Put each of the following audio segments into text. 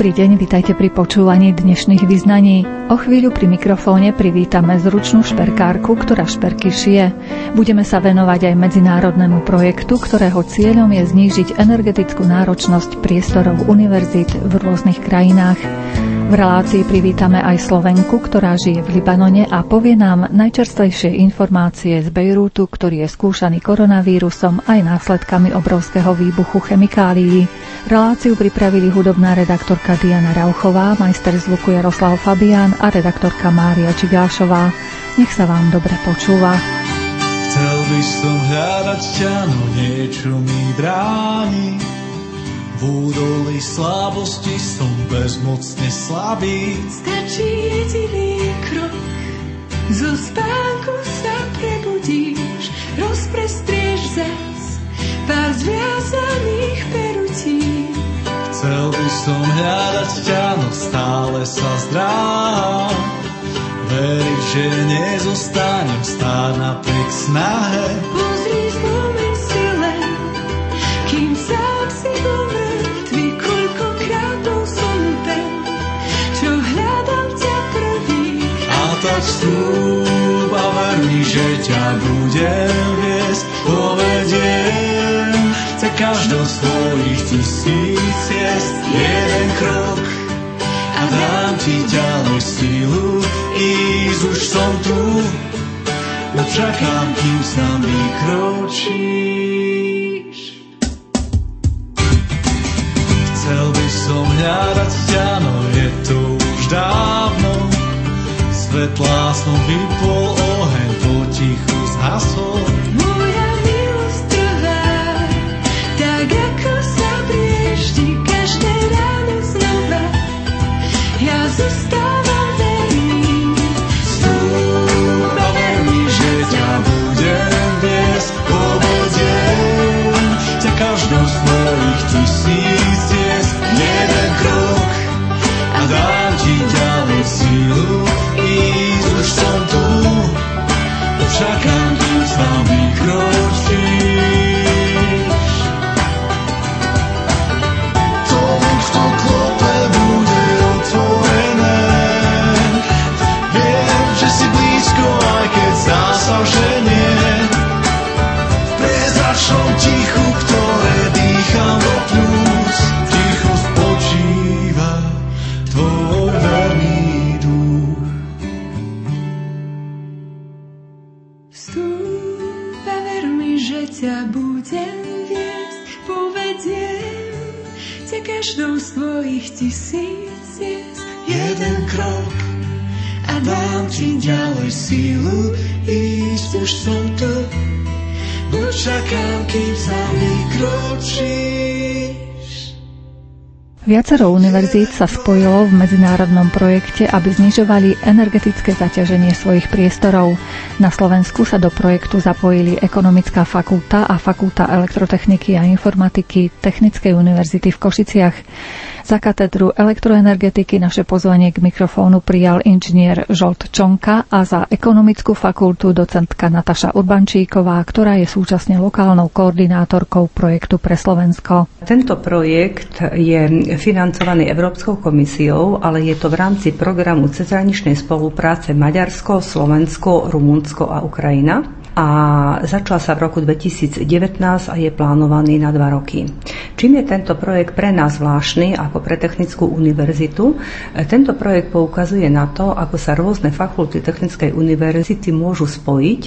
Dobrý deň, vitajte pri počúvaní dnešných vyznaní. O chvíľu pri mikrofóne privítame zručnú šperkárku, ktorá šperky šije. Budeme sa venovať aj medzinárodnému projektu, ktorého cieľom je znížiť energetickú náročnosť priestorov univerzít v rôznych krajinách. V relácii privítame aj Slovenku, ktorá žije v Libanone a povie nám najčerstvejšie informácie z Bejrútu, ktorý je skúšaný koronavírusom aj následkami obrovského výbuchu chemikálií. Reláciu pripravili hudobná redaktorka Diana Rauchová, majster zvuku Jaroslav Fabián a redaktorka Mária Čigášová. Nech sa vám dobre počúva. Chcel by som hľadať ťa, no niečo mi bráni v údolí slabosti som bezmocne slabý. Stačí jediný krok, zo spánku sa prebudíš, rozprestrieš zas pár zviazaných perutí. Chcel by som hľadať ťa, no stále sa zdráham. Veriť, že nezostanem stáť napriek snahe. Pozri spomeň si len, kým sám si bol tak vstúp a ver mi, že ťa budem viesť, povediem za každou svojich tisíc ciest jeden krok a dám ti ďalej sílu ísť, už som tu, no čakám, kým sa vykročíš. Chcel by som hľadať ťa, no je to už dávno, svetlá som vypol, oheň potichu zhasol. Sílu ísť, už som tu, no kým sa vykročíš. Viacero univerzít sa spojilo v medzinárodnom projekte, aby znižovali energetické zaťaženie svojich priestorov. Na Slovensku sa do projektu zapojili Ekonomická fakulta a Fakulta elektrotechniky a informatiky Technickej univerzity v Košiciach. Za katedru elektroenergetiky naše pozvanie k mikrofónu prijal inžinier Žolt Čonka a za ekonomickú fakultu docentka Nataša Urbančíková, ktorá je súčasne lokálnou koordinátorkou projektu pre Slovensko. Tento projekt je financovaný Európskou komisiou, ale je to v rámci programu cezhraničnej spolupráce Maďarsko, Slovensko, Rumunsko a Ukrajina a začal sa v roku 2019 a je plánovaný na dva roky. Čím je tento projekt pre nás zvláštny ako pre Technickú univerzitu? Tento projekt poukazuje na to, ako sa rôzne fakulty Technickej univerzity môžu spojiť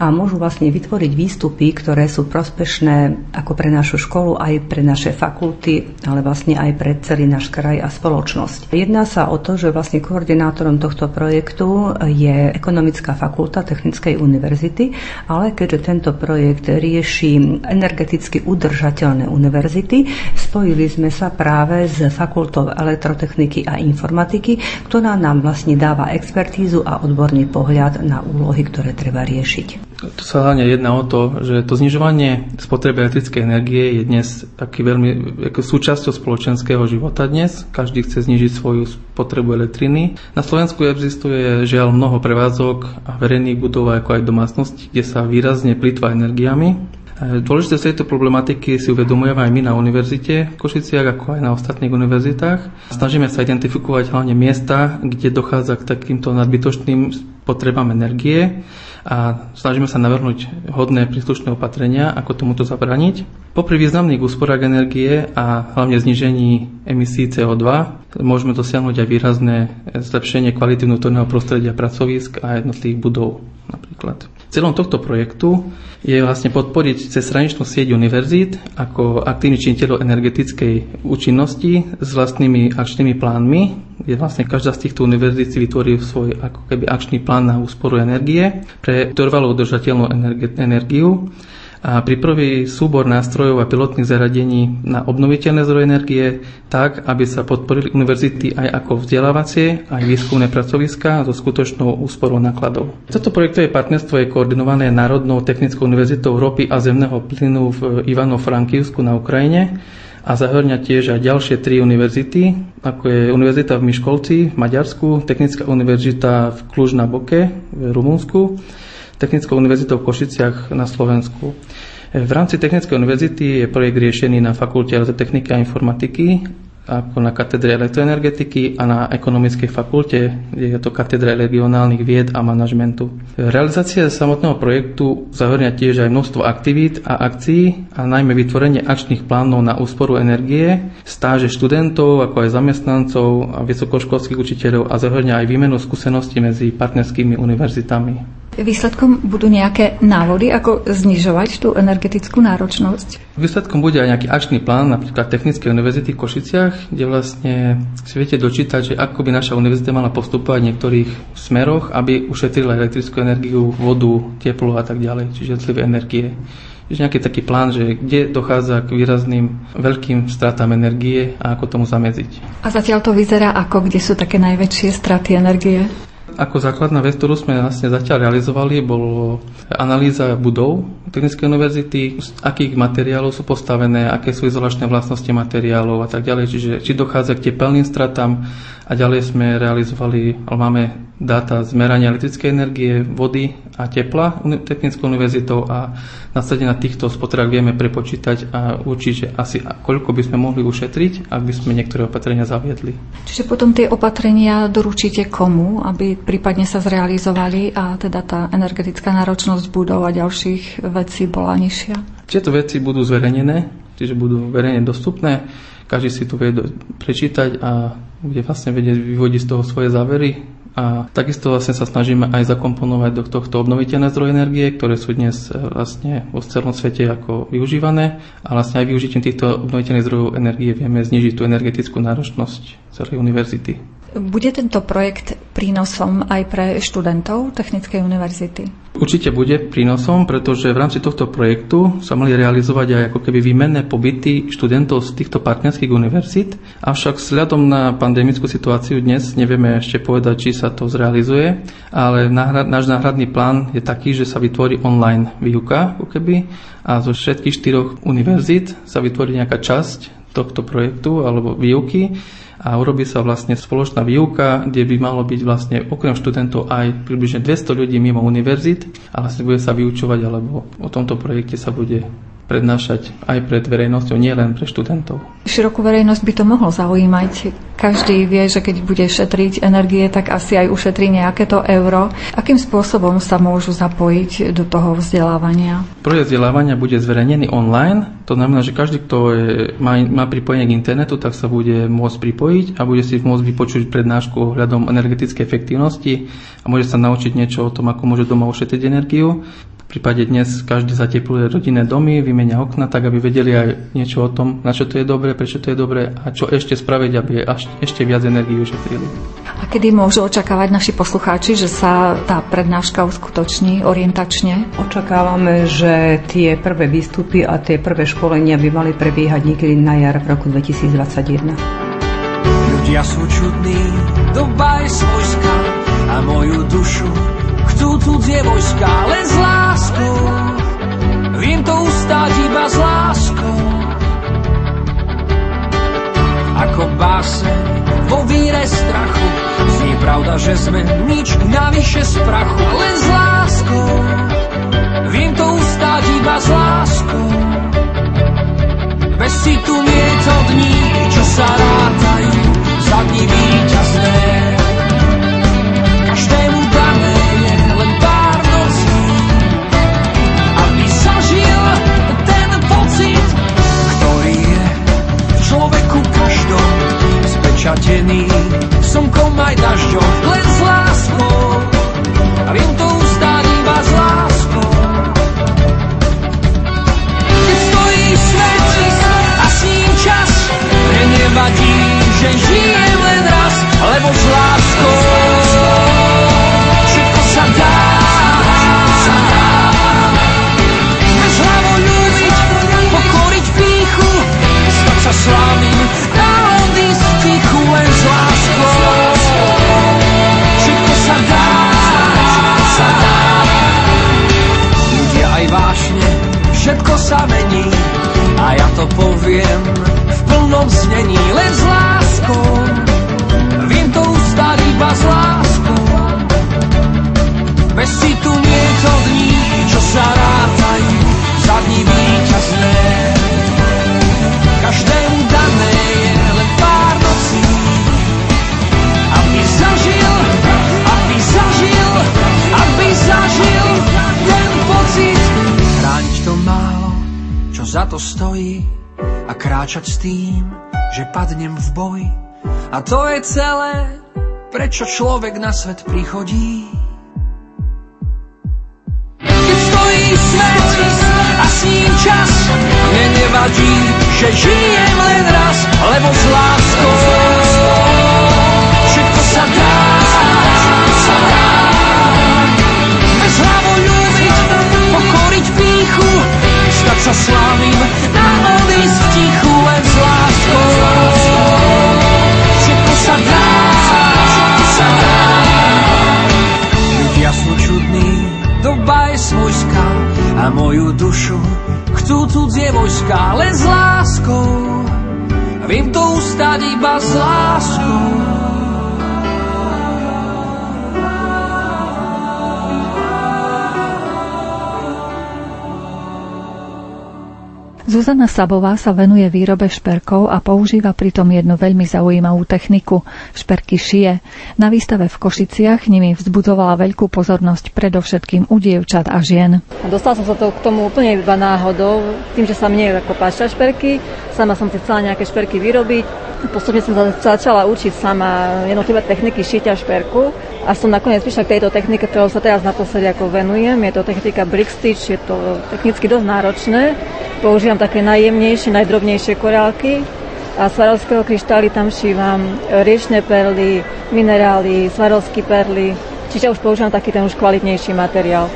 a môžu vlastne vytvoriť výstupy, ktoré sú prospešné ako pre našu školu, aj pre naše fakulty, ale vlastne aj pre celý náš kraj a spoločnosť. Jedná sa o to, že vlastne koordinátorom tohto projektu je Ekonomická fakulta Technickej univerzity, ale keďže tento projekt rieši energeticky udržateľné univerzity, spojili sme sa práve s Fakultou elektrotechniky a informatiky, ktorá nám vlastne dáva expertízu a odborný pohľad na úlohy, ktoré treba riešiť. Tu sa hlavne jedná o to, že to znižovanie spotreby elektrickej energie je dnes taký veľmi ako súčasťou spoločenského života dnes. Každý chce znižiť svoju spotrebu elektriny. Na Slovensku existuje žiaľ mnoho prevádzok a verejných budov ako aj domácností, kde sa výrazne plýtva energiami. Dôležité z tejto problematiky si uvedomujeme aj my na univerzite v Košiciach, ako aj na ostatných univerzitách. Snažíme sa identifikovať hlavne miesta, kde dochádza k takýmto nadbytočným potrebám energie a snažíme sa navrhnúť hodné príslušné opatrenia, ako tomuto zabraniť. Popri významných úsporách energie a hlavne znižení emisí CO2 môžeme dosiahnuť aj výrazné zlepšenie kvality vnútorného prostredia pracovisk a jednotlivých budov napríklad. Cieľom tohto projektu je vlastne podporiť cezhraničnú sieť univerzít ako aktívny činiteľov energetickej účinnosti s vlastnými akčnými plánmi, kde vlastne každá z týchto univerzít si vytvorí svoj ako keby akčný plán na úsporu energie pre trvalú udržateľnú energiu a pripraví súbor nástrojov a pilotných zariadení na obnoviteľné zdroje energie tak, aby sa podporili univerzity aj ako vzdelávacie, aj výskumné pracoviská so skutočnou úsporou nákladov. Toto projektové partnerstvo je koordinované Národnou technickou univerzitou ropy a zemného plynu v Ivano-Frankivsku na Ukrajine a zahrňa tiež aj ďalšie tri univerzity, ako je Univerzita v Miškolci v Maďarsku, Technická univerzita v Kluž Boke v Rumunsku Technickou univerzitou v Košiciach na Slovensku. V rámci Technickej univerzity je projekt riešený na Fakulte elektrotechniky a informatiky ako na katedre elektroenergetiky a na ekonomickej fakulte, kde je to katedra regionálnych vied a manažmentu. Realizácia samotného projektu zahrňa tiež aj množstvo aktivít a akcií a najmä vytvorenie akčných plánov na úsporu energie, stáže študentov, ako aj zamestnancov a vysokoškolských učiteľov a zahrňa aj výmenu skúseností medzi partnerskými univerzitami. Výsledkom budú nejaké návody, ako znižovať tú energetickú náročnosť? Výsledkom bude aj nejaký akčný plán, napríklad Technickej univerzity v Košiciach, kde vlastne si viete dočítať, že ako by naša univerzita mala postupovať v niektorých smeroch, aby ušetrila elektrickú energiu, vodu, teplo a tak ďalej, čiže jednotlivé energie. Čiže nejaký taký plán, že kde dochádza k výrazným veľkým stratám energie a ako tomu zamedziť. A zatiaľ to vyzerá ako, kde sú také najväčšie straty energie? Ako základná vec, ktorú sme vlastne zatiaľ realizovali, bolo analýza budov Technickej univerzity, z akých materiálov sú postavené, aké sú izolačné vlastnosti materiálov a tak ďalej, čiže či dochádza k tepelným stratám a ďalej sme realizovali, ale máme dáta zmerania elektrickej energie, vody a tepla Technickou univerzitou a následne na týchto spotrebách vieme prepočítať a určiť, že asi koľko by sme mohli ušetriť, ak by sme niektoré opatrenia zaviedli. Čiže potom tie opatrenia doručíte komu, aby prípadne sa zrealizovali a teda tá energetická náročnosť budov a ďalších vecí bola nižšia? Tieto veci budú zverejnené, čiže budú verejne dostupné. Každý si to vie prečítať a bude vlastne vedieť vyvodiť z toho svoje závery a takisto vlastne sa snažíme aj zakomponovať do tohto obnoviteľné zdroje energie, ktoré sú dnes e, vlastne vo celom svete ako využívané a vlastne aj využitím týchto obnoviteľných zdrojov energie vieme znižiť tú energetickú náročnosť celej univerzity. Bude tento projekt prínosom aj pre študentov Technickej univerzity? Určite bude prínosom, pretože v rámci tohto projektu sa mali realizovať aj ako keby výmenné pobyty študentov z týchto partnerských univerzít. Avšak vzhľadom na pandemickú situáciu dnes nevieme ešte povedať, či sa to zrealizuje, ale náš náhradný plán je taký, že sa vytvorí online výuka ako keby a zo všetkých štyroch univerzít sa vytvorí nejaká časť tohto projektu alebo výuky a urobí sa vlastne spoločná výuka, kde by malo byť vlastne okrem študentov aj približne 200 ľudí mimo univerzit a vlastne bude sa vyučovať, alebo o tomto projekte sa bude prednášať aj pred verejnosťou, nie len pre študentov. Širokú verejnosť by to mohlo zaujímať. Každý vie, že keď bude šetriť energie, tak asi aj ušetrí nejaké to euro. Akým spôsobom sa môžu zapojiť do toho vzdelávania? Projekt vzdelávania bude zverejnený online. To znamená, že každý, kto je, má, má pripojenie k internetu, tak sa bude môcť pripojiť a bude si môcť vypočuť prednášku ohľadom energetickej efektivnosti a môže sa naučiť niečo o tom, ako môže doma ušetriť energiu. Prípade dnes každý zatepluje rodinné domy, vymenia okna, tak aby vedeli aj niečo o tom, na čo to je dobré, prečo to je dobré a čo ešte spraviť, aby až, ešte viac energii ušetrili. A kedy môžu očakávať naši poslucháči, že sa tá prednáška uskutoční orientačne? Očakávame, že tie prvé výstupy a tie prvé školenia by mali prebiehať niekedy na jar v roku 2021. Ľudia sú čudní, doba je svojská a moju dušu každú tu dievožka len z láskou. Viem to ustáť iba z láskou. Ako báseň vo víre strachu Znie pravda, že sme nič navyše z prachu Len z láskou Viem to ustáť iba z láskou Bez citu nie je to dní, čo sa rátajú Za dní víťazné očatený, slnkom aj dažďom, len s láskou. A viem to ustáť iba s láskou. Keď stojí svet a s ním čas, mne nevadí, že žijem len raz, lebo s láskou všetko sa dá. Bez hlavu ľúbiť, píchu, stať hrichu len s láskou. Všetko sa dá, všetko sa dá. A ja to poviem v plnom znení, len s láskou. To stojí a kráčať s tým, že padnem v boji. A to je celé, prečo človek na svet prichodí. Keď stojí svet a s ním čas, mne nevadí, že žijem len raz, lebo s láskou všetko sa dá. Bez hlavo ľúbiť, pokoriť píchu, sa slávnym a odísť v tichu len s láskou. Všetko sa dá, všetko sa dá. Ľudia sú čudní, doba je svojská a moju dušu chcú cudzie vojska len s láskou. Vím to ustať iba s láskou. Zuzana Sabová sa venuje výrobe šperkov a používa pritom jednu veľmi zaujímavú techniku. Šperky šije. Na výstave v Košiciach nimi vzbudzovala veľkú pozornosť predovšetkým u dievčat a žien. Dostala som sa to k tomu úplne iba náhodou, tým, že sa mne ako páčia šperky. Sama som si chcela nejaké šperky vyrobiť. Postupne som začala učiť sama jednotlivé techniky šitia šperku a som nakoniec prišla k tejto technike, ktorou sa teraz naposledy ako venujem. Je to technika brick stitch, je to technicky dosť náročné. Používam také najjemnejšie, najdrobnejšie korálky a svarovského kryštály tam šívam riečne perly, minerály, svarovské perly, čiže už používam taký ten už kvalitnejší materiál.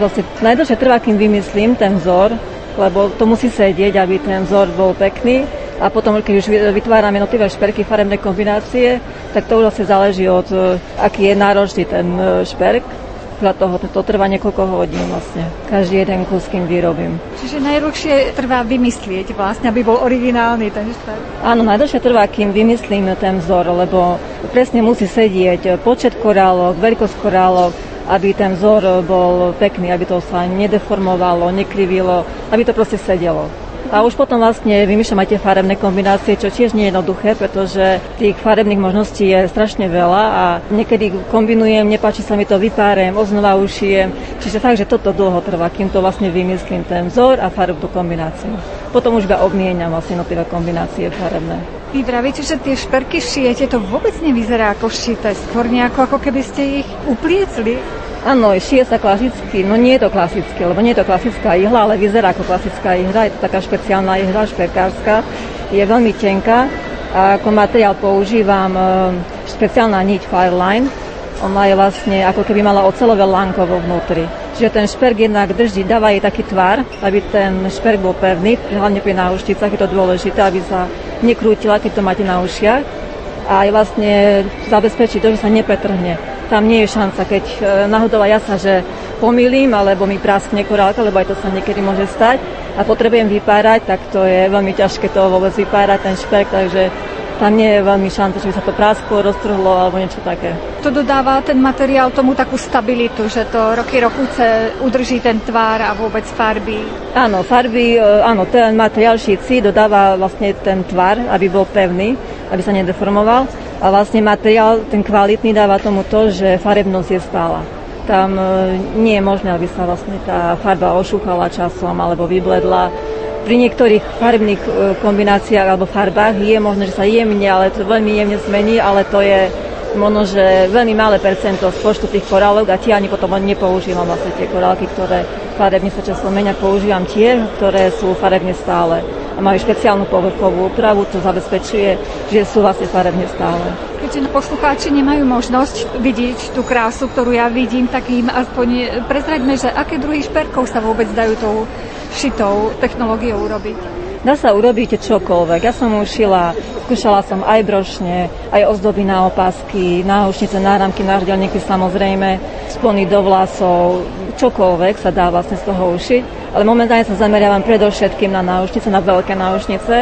Vlastne najdlhšie trvá, kým vymyslím ten vzor, lebo to musí sedieť, aby ten vzor bol pekný. A potom, keď už vytváram jednotlivé šperky, farebné kombinácie, tak to už vlastne záleží od, aký je náročný ten e, šperk podľa toho to trvá niekoľko hodín vlastne. Každý jeden kus, kým vyrobím. Čiže najdlhšie trvá vymyslieť vlastne, aby bol originálny ten šperk. Áno, najdlhšie trvá, kým vymyslím ten vzor, lebo presne musí sedieť počet korálok, veľkosť korálok, aby ten vzor bol pekný, aby to sa nedeformovalo, nekrivilo, aby to proste sedelo. A už potom vlastne vymýšľam aj tie farebné kombinácie, čo tiež nie je jednoduché, pretože tých farebných možností je strašne veľa a niekedy kombinujem, nepáči sa mi to, vypárem, oznova ušijem. Čiže fakt, že toto dlho trvá, kým to vlastne vymyslím ten vzor a farebnú kombináciu. Potom už iba obmieniam vlastne jednotlivé kombinácie farebné. Vy vravíte, že tie šperky šijete, to vôbec nevyzerá ako šité, skôr nejako ako keby ste ich upliecli. Áno, šije sa klasicky, no nie je to klasické, lebo nie je to klasická ihla, ale vyzerá ako klasická ihla, je to taká špeciálna ihla, šperkárska, je veľmi tenká a ako materiál používam e, špeciálna niť Fireline, ona je vlastne ako keby mala ocelové lánko vo vnútri. Čiže ten šperk jednak drží, dáva jej taký tvar, aby ten šperk bol pevný, hlavne pri náušticách je to dôležité, aby sa nekrútila, keď to máte na ušiach. A aj vlastne zabezpečí to, že sa nepretrhne tam nie je šanca, keď e, náhodou ja sa, že pomýlim, alebo mi praskne korálka, lebo aj to sa niekedy môže stať a potrebujem vypárať, tak to je veľmi ťažké to vôbec vypárať, ten špek, takže tam nie je veľmi šanca, že by sa to prasklo, roztrhlo alebo niečo také. To dodáva ten materiál tomu takú stabilitu, že to roky rokuce udrží ten tvár a vôbec farby. Áno, farby, e, áno, ten materiál šíci dodáva vlastne ten tvar, aby bol pevný, aby sa nedeformoval a vlastne materiál, ten kvalitný, dáva tomu to, že farebnosť je stála. Tam e, nie je možné, aby sa vlastne tá farba ošúchala časom alebo vybledla. Pri niektorých farebných e, kombináciách alebo farbách je možné, že sa jemne, ale to veľmi jemne zmení, ale to je možno, že veľmi malé percento z počtu tých korálok a tie ani potom nepoužívam vlastne tie korálky, ktoré farebne sa časom menia, používam tie, ktoré sú farebne stále majú špeciálnu povrchovú úpravu, čo zabezpečuje, že sú vlastne farebne stále. Keďže poslucháči nemajú možnosť vidieť tú krásu, ktorú ja vidím, tak im aspoň prezraďme, že aké druhy šperkov sa vôbec dajú tou šitou technológiou urobiť. Dá sa urobiť čokoľvek. Ja som ušila, skúšala som aj brošne, aj ozdoby na opasky, náušnice, náramky, náždelníky samozrejme, splny do vlasov, čokoľvek sa dá vlastne z toho ušiť. Ale momentálne sa zameriavam predovšetkým na náušnice, na veľké náušnice,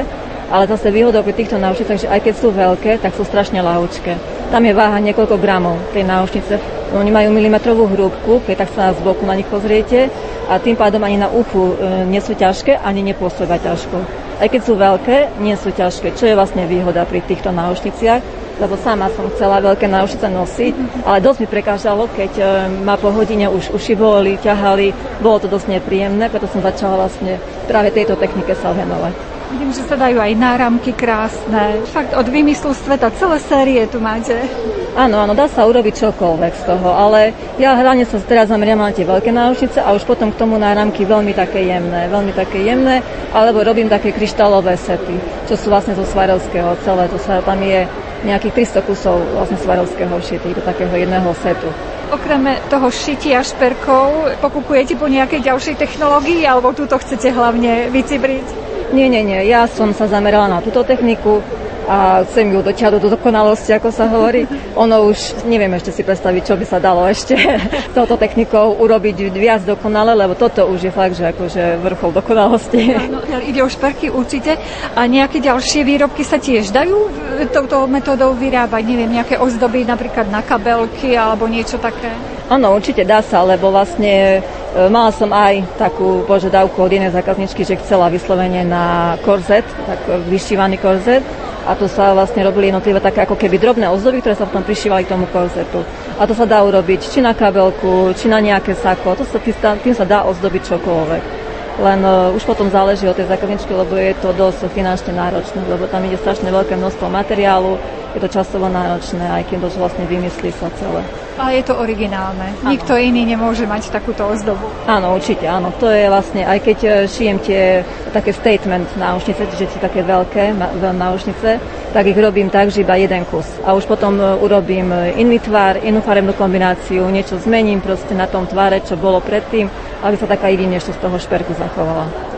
ale zase výhodou pri týchto náušnicách, že aj keď sú veľké, tak sú strašne ľahúčke. Tam je váha niekoľko gramov tej náušnice. Oni majú milimetrovú hrúbku, keď tak sa z boku na nich pozriete a tým pádom ani na uchu e, nie sú ťažké, ani nepôsobia ťažko. Aj keď sú veľké, nie sú ťažké, čo je vlastne výhoda pri týchto náušniciach. lebo sama som chcela veľké náušnice nosiť, ale dosť mi prekážalo, keď e, ma po hodine už uši boli, ťahali, bolo to dosť nepríjemné, preto som začala vlastne práve tejto technike sa venovať. Vidím, že sa dajú aj náramky krásne. Fakt od vymyslu sveta celé série tu máte. Áno, áno, dá sa urobiť čokoľvek z toho, ale ja hlavne sa teraz zameriam na tie veľké náušnice a už potom k tomu náramky veľmi také jemné, veľmi také jemné, alebo robím také kryštálové sety, čo sú vlastne zo Svarovského celé, to sa tam je nejakých 300 kusov vlastne Svarovského šitých do takého jedného setu. Okrem toho šitia šperkov, pokúkujete po nejakej ďalšej technológii, alebo túto chcete hlavne vycibriť? Nie, nie, nie. Ja som sa zamerala na túto techniku a chcem ju dotiahnuť do dokonalosti, ako sa hovorí. Ono už, neviem ešte si predstaviť, čo by sa dalo ešte touto technikou urobiť viac dokonale, lebo toto už je fakt, že akože vrchol dokonalosti. Áno, ide o šperky určite. A nejaké ďalšie výrobky sa tiež dajú touto metodou vyrábať? Neviem, nejaké ozdoby napríklad na kabelky alebo niečo také? Áno, určite dá sa, lebo vlastne E, mala som aj takú požiadavku od jednej zákazničky, že chcela vyslovene na korzet, tak vyšívaný korzet a to sa vlastne robili jednotlivé také ako keby drobné ozdoby, ktoré sa potom prišívali k tomu korzetu. A to sa dá urobiť či na kabelku, či na nejaké sako, to sa, tým sa dá ozdobiť čokoľvek. Len uh, už potom záleží od tej zákazničky, lebo je to dosť finančne náročné, lebo tam ide strašne veľké množstvo materiálu, je to časovo náročné, aj keď to vlastne vymyslí sa celé. A je to originálne. Ano. Nikto iný nemôže mať takúto ozdobu. Áno, určite, áno. To je vlastne, aj keď e, šijem tie také statement náušnice, že tie také veľké náušnice, tak ich robím tak, že iba jeden kus. A už potom e, urobím e, iný tvar, inú farebnú kombináciu, niečo zmením proste na tom tvare, čo bolo predtým, aby sa taká jedinečnosť z toho šperku zachovala.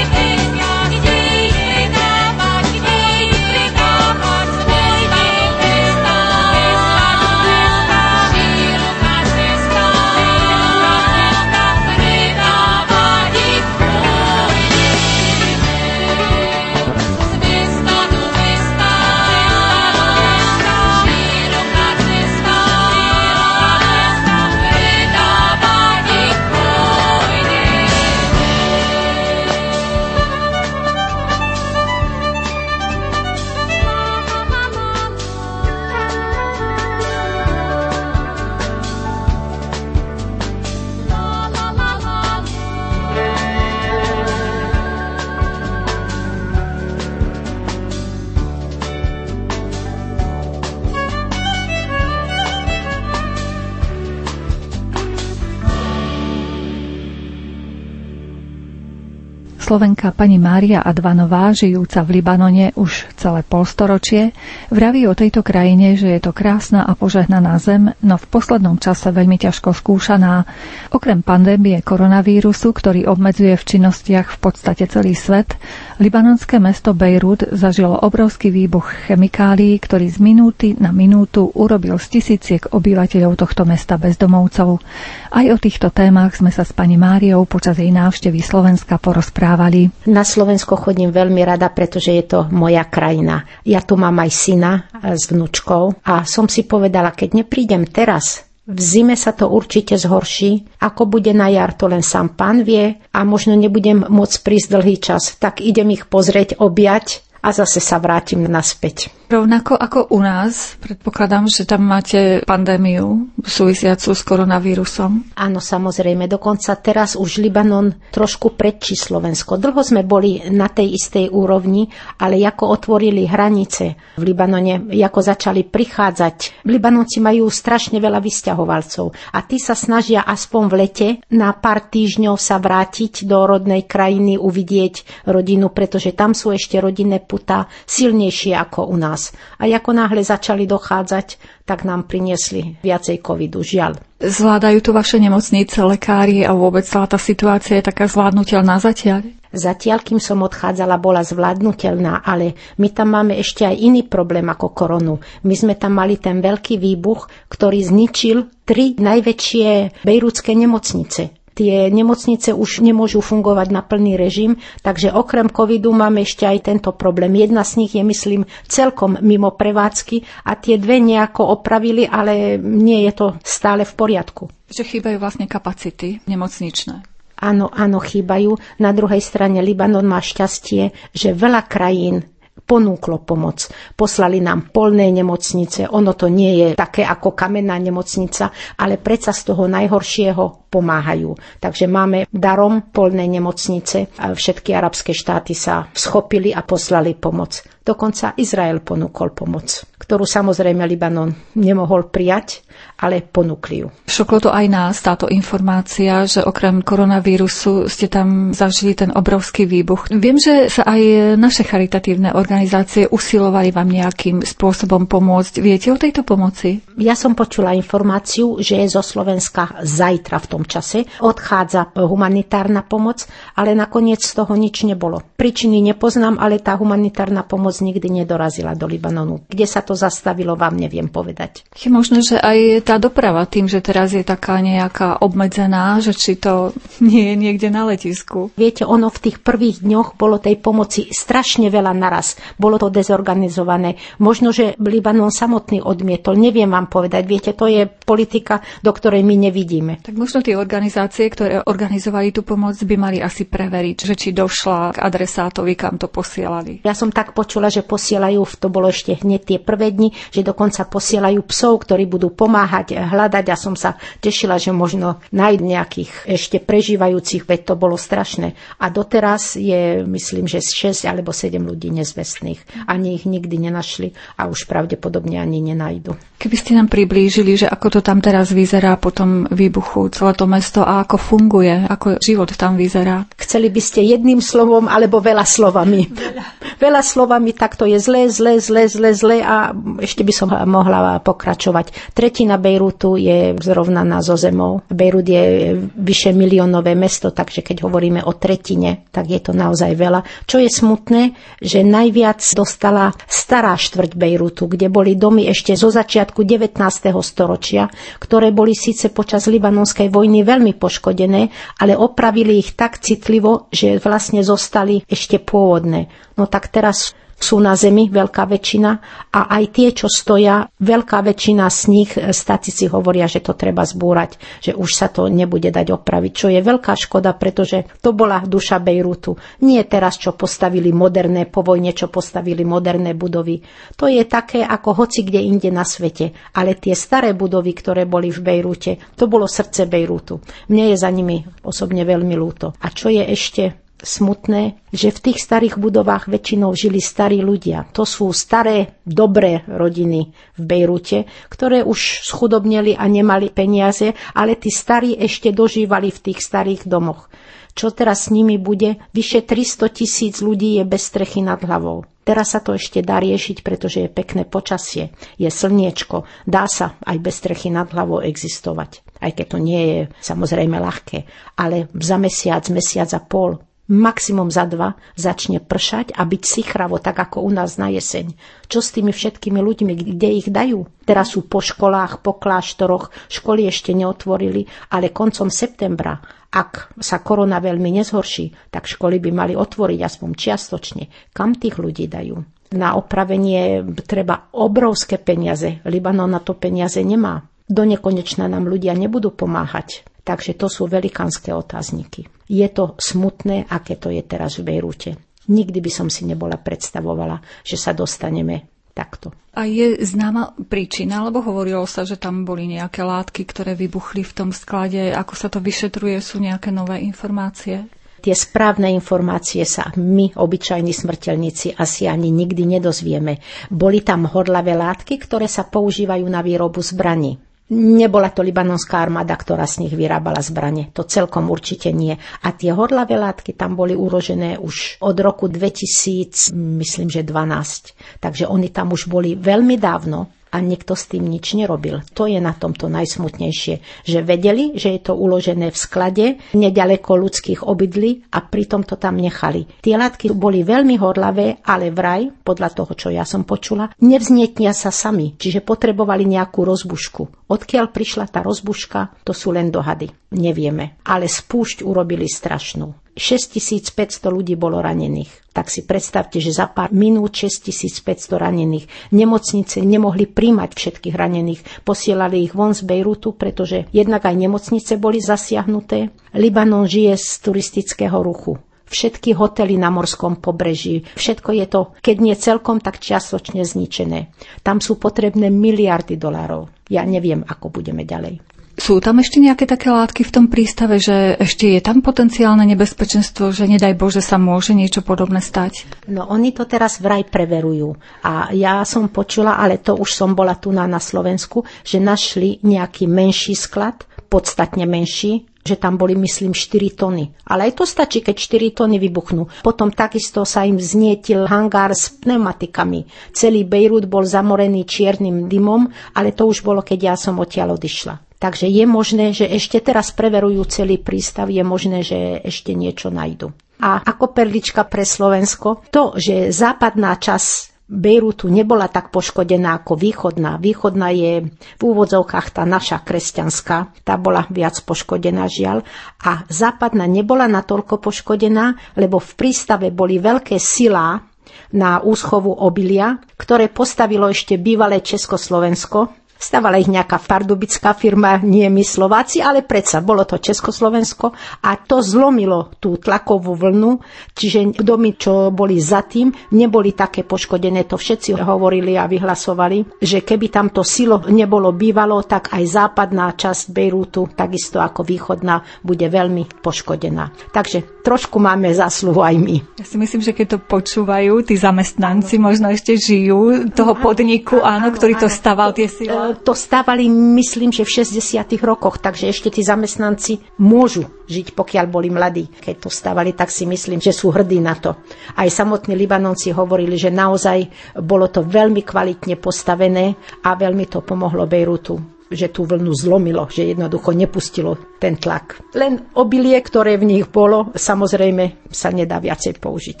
Slovenka pani Mária Advanová, žijúca v Libanone už celé polstoročie, vraví o tejto krajine, že je to krásna a požehnaná zem, no v poslednom čase veľmi ťažko skúšaná. Okrem pandémie koronavírusu, ktorý obmedzuje v činnostiach v podstate celý svet, libanonské mesto Bejrút zažilo obrovský výbuch chemikálií, ktorý z minúty na minútu urobil z tisíciek obyvateľov tohto mesta bezdomovcov. Aj o týchto témach sme sa s pani Máriou počas jej návštevy Slovenska porozprávali rozprávali. Na Slovensko chodím veľmi rada, pretože je to moja krajina. Ja tu mám aj syna s vnúčkou a som si povedala, keď neprídem teraz, v zime sa to určite zhorší. Ako bude na jar, to len sám pán vie a možno nebudem môcť prísť dlhý čas. Tak idem ich pozrieť, objať a zase sa vrátim naspäť. Rovnako ako u nás, predpokladám, že tam máte pandémiu súvisiacu s koronavírusom. Áno, samozrejme. Dokonca teraz už Libanon trošku predčí Slovensko. Dlho sme boli na tej istej úrovni, ale ako otvorili hranice v Libanone, ako začali prichádzať. Libanonci majú strašne veľa vysťahovalcov a tí sa snažia aspoň v lete na pár týždňov sa vrátiť do rodnej krajiny, uvidieť rodinu, pretože tam sú ešte rodinné puta silnejšie ako u nás nás. A ako náhle začali dochádzať, tak nám priniesli viacej covidu, žiaľ. Zvládajú tu vaše nemocnice, lekári a vôbec celá tá situácia je taká zvládnutelná zatiaľ? Zatiaľ, kým som odchádzala, bola zvládnutelná, ale my tam máme ešte aj iný problém ako koronu. My sme tam mali ten veľký výbuch, ktorý zničil tri najväčšie bejrúdske nemocnice tie nemocnice už nemôžu fungovať na plný režim, takže okrem covidu máme ešte aj tento problém. Jedna z nich je, myslím, celkom mimo prevádzky a tie dve nejako opravili, ale nie je to stále v poriadku. Že chýbajú vlastne kapacity nemocničné. Áno, áno, chýbajú. Na druhej strane Libanon má šťastie, že veľa krajín ponúklo pomoc. Poslali nám polné nemocnice. Ono to nie je také ako kamenná nemocnica, ale predsa z toho najhoršieho pomáhajú. Takže máme darom polné nemocnice a všetky arabské štáty sa schopili a poslali pomoc. Dokonca Izrael ponúkol pomoc, ktorú samozrejme Libanon nemohol prijať, ale ponúkli ju. Šoklo to aj nás, táto informácia, že okrem koronavírusu ste tam zažili ten obrovský výbuch. Viem, že sa aj naše charitatívne organizácie usilovali vám nejakým spôsobom pomôcť. Viete o tejto pomoci? Ja som počula informáciu, že je zo Slovenska zajtra v tom čase odchádza humanitárna pomoc, ale nakoniec z toho nič nebolo. Príčiny nepoznám, ale tá humanitárna pomoc pomoc nikdy nedorazila do Libanonu. Kde sa to zastavilo, vám neviem povedať. Je možné, že aj tá doprava tým, že teraz je taká nejaká obmedzená, že či to nie je niekde na letisku. Viete, ono v tých prvých dňoch bolo tej pomoci strašne veľa naraz. Bolo to dezorganizované. Možno, že Libanon samotný odmietol. Neviem vám povedať. Viete, to je politika, do ktorej my nevidíme. Tak možno tie organizácie, ktoré organizovali tú pomoc, by mali asi preveriť, že či došla k adresátovi, kam to posielali. Ja som tak počula počula, že posielajú, to bolo ešte hneď tie prvé dni, že dokonca posielajú psov, ktorí budú pomáhať hľadať a som sa tešila, že možno nájsť nejakých ešte prežívajúcich, veď to bolo strašné. A doteraz je, myslím, že 6 alebo 7 ľudí nezvestných. Ani ich nikdy nenašli a už pravdepodobne ani nenajdu. Keby ste nám priblížili, že ako to tam teraz vyzerá po tom výbuchu celé to mesto a ako funguje, ako život tam vyzerá. Chceli by ste jedným slovom alebo veľa slovami? Veľa, veľa slovami takto je zle, zle, zle, zle, zle a ešte by som mohla pokračovať. Tretina Bejrutu je zrovnaná zo zemou. Bejrut je vyše miliónové mesto, takže keď hovoríme o tretine, tak je to naozaj veľa. Čo je smutné, že najviac dostala stará štvrť Bejrutu, kde boli domy ešte zo začiatku 19. storočia, ktoré boli síce počas libanonskej vojny veľmi poškodené, ale opravili ich tak citlivo, že vlastne zostali ešte pôvodné. No tak teraz sú na zemi, veľká väčšina, a aj tie, čo stoja, veľká väčšina z nich, e, statici hovoria, že to treba zbúrať, že už sa to nebude dať opraviť, čo je veľká škoda, pretože to bola duša Bejrutu. Nie teraz, čo postavili moderné, po vojne, čo postavili moderné budovy. To je také ako hoci kde inde na svete, ale tie staré budovy, ktoré boli v Bejrute, to bolo srdce Bejrutu. Mne je za nimi osobne veľmi ľúto. A čo je ešte smutné, že v tých starých budovách väčšinou žili starí ľudia. To sú staré, dobré rodiny v Bejrute, ktoré už schudobneli a nemali peniaze, ale tí starí ešte dožívali v tých starých domoch. Čo teraz s nimi bude? Vyše 300 tisíc ľudí je bez strechy nad hlavou. Teraz sa to ešte dá riešiť, pretože je pekné počasie, je slniečko, dá sa aj bez strechy nad hlavou existovať. Aj keď to nie je samozrejme ľahké, ale za mesiac, mesiac a pol maximum za dva začne pršať a byť sichravo, tak ako u nás na jeseň. Čo s tými všetkými ľuďmi, kde ich dajú? Teraz sú po školách, po kláštoroch, školy ešte neotvorili, ale koncom septembra, ak sa korona veľmi nezhorší, tak školy by mali otvoriť aspoň čiastočne. Kam tých ľudí dajú? Na opravenie treba obrovské peniaze. Libanon na to peniaze nemá. Do nekonečna nám ľudia nebudú pomáhať. Takže to sú velikánske otázniky. Je to smutné, aké to je teraz v Bejrúte. Nikdy by som si nebola predstavovala, že sa dostaneme takto. A je známa príčina, lebo hovorilo sa, že tam boli nejaké látky, ktoré vybuchli v tom sklade. Ako sa to vyšetruje, sú nejaké nové informácie? Tie správne informácie sa my, obyčajní smrteľníci, asi ani nikdy nedozvieme. Boli tam horlavé látky, ktoré sa používajú na výrobu zbraní. Nebola to libanonská armáda, ktorá z nich vyrábala zbranie. To celkom určite nie. A tie horlavé látky tam boli urožené už od roku 2000, myslím, že 12. Takže oni tam už boli veľmi dávno a niekto s tým nič nerobil. To je na tomto najsmutnejšie, že vedeli, že je to uložené v sklade nedaleko ľudských obydlí a pritom to tam nechali. Tie látky boli veľmi horlavé, ale vraj, podľa toho, čo ja som počula, nevznietnia sa sami, čiže potrebovali nejakú rozbušku. Odkiaľ prišla tá rozbuška, to sú len dohady. Nevieme. Ale spúšť urobili strašnú. 6500 ľudí bolo ranených. Tak si predstavte, že za pár minút 6500 ranených. Nemocnice nemohli príjmať všetkých ranených. Posielali ich von z Bejrutu, pretože jednak aj nemocnice boli zasiahnuté. Libanon žije z turistického ruchu všetky hotely na morskom pobreží. Všetko je to, keď nie celkom, tak čiastočne zničené. Tam sú potrebné miliardy dolárov. Ja neviem, ako budeme ďalej. Sú tam ešte nejaké také látky v tom prístave, že ešte je tam potenciálne nebezpečenstvo, že nedaj Bože sa môže niečo podobné stať? No oni to teraz vraj preverujú. A ja som počula, ale to už som bola tu na, na Slovensku, že našli nejaký menší sklad, podstatne menší, že tam boli, myslím, 4 tony. Ale aj to stačí, keď 4 tony vybuchnú. Potom takisto sa im znietil hangár s pneumatikami. Celý Bejrút bol zamorený čiernym dymom, ale to už bolo, keď ja som odtiaľ odišla. Takže je možné, že ešte teraz preverujú celý prístav, je možné, že ešte niečo nájdu. A ako perlička pre Slovensko, to, že západná časť Bejrutu nebola tak poškodená ako východná. Východná je v úvodzovkách tá naša kresťanská, tá bola viac poškodená žiaľ. A západná nebola natoľko poškodená, lebo v prístave boli veľké silá na úschovu obilia, ktoré postavilo ešte bývalé Československo, Stavala ich nejaká pardubická firma, nie my Slováci, ale predsa bolo to Československo a to zlomilo tú tlakovú vlnu, čiže domy, čo boli za tým, neboli také poškodené. To všetci hovorili a vyhlasovali, že keby tamto silo nebolo bývalo, tak aj západná časť Bejrútu, takisto ako východná, bude veľmi poškodená. Takže trošku máme zásluhu aj my. Ja si myslím, že keď to počúvajú, tí zamestnanci možno ešte žijú toho podniku, áno, áno ktorý to staval tie sily to stávali, myslím, že v 60. rokoch, takže ešte tí zamestnanci môžu žiť, pokiaľ boli mladí. Keď to stávali, tak si myslím, že sú hrdí na to. Aj samotní Libanonci hovorili, že naozaj bolo to veľmi kvalitne postavené a veľmi to pomohlo Bejrutu že tú vlnu zlomilo, že jednoducho nepustilo ten tlak. Len obilie, ktoré v nich bolo, samozrejme sa nedá viacej použiť.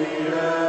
Yeah.